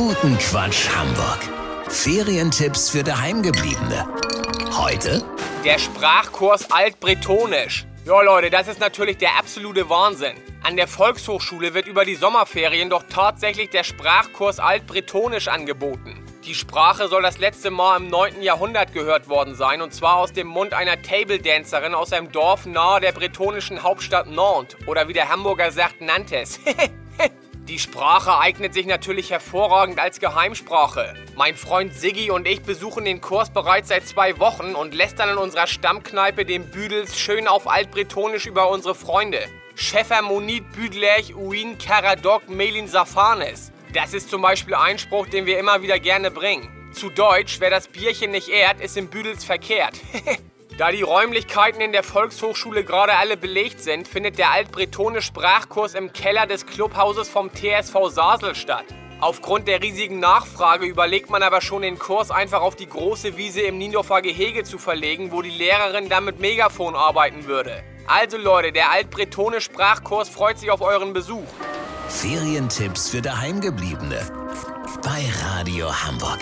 Guten Quatsch Hamburg. Ferientipps für Daheimgebliebene. Heute Der Sprachkurs Altbretonisch. Ja, Leute, das ist natürlich der absolute Wahnsinn. An der Volkshochschule wird über die Sommerferien doch tatsächlich der Sprachkurs Altbretonisch angeboten. Die Sprache soll das letzte Mal im 9. Jahrhundert gehört worden sein und zwar aus dem Mund einer Table-Dancerin aus einem Dorf nahe der bretonischen Hauptstadt Nantes oder wie der Hamburger sagt Nantes. Die Sprache eignet sich natürlich hervorragend als Geheimsprache. Mein Freund Siggi und ich besuchen den Kurs bereits seit zwei Wochen und lästern in unserer Stammkneipe dem Büdels schön auf Altbretonisch über unsere Freunde. Schäfer Monit Büdlerch Uin Karadok Melin Safanes. Das ist zum Beispiel ein Spruch, den wir immer wieder gerne bringen. Zu Deutsch, wer das Bierchen nicht ehrt, ist im Büdels verkehrt. Da die Räumlichkeiten in der Volkshochschule gerade alle belegt sind, findet der altbretonische Sprachkurs im Keller des Clubhauses vom TSV Sasel statt. Aufgrund der riesigen Nachfrage überlegt man aber schon, den Kurs einfach auf die große Wiese im Niendorfer Gehege zu verlegen, wo die Lehrerin dann mit Megafon arbeiten würde. Also Leute, der altbretonische Sprachkurs freut sich auf euren Besuch. Ferientipps für Daheimgebliebene. Bei Radio Hamburg.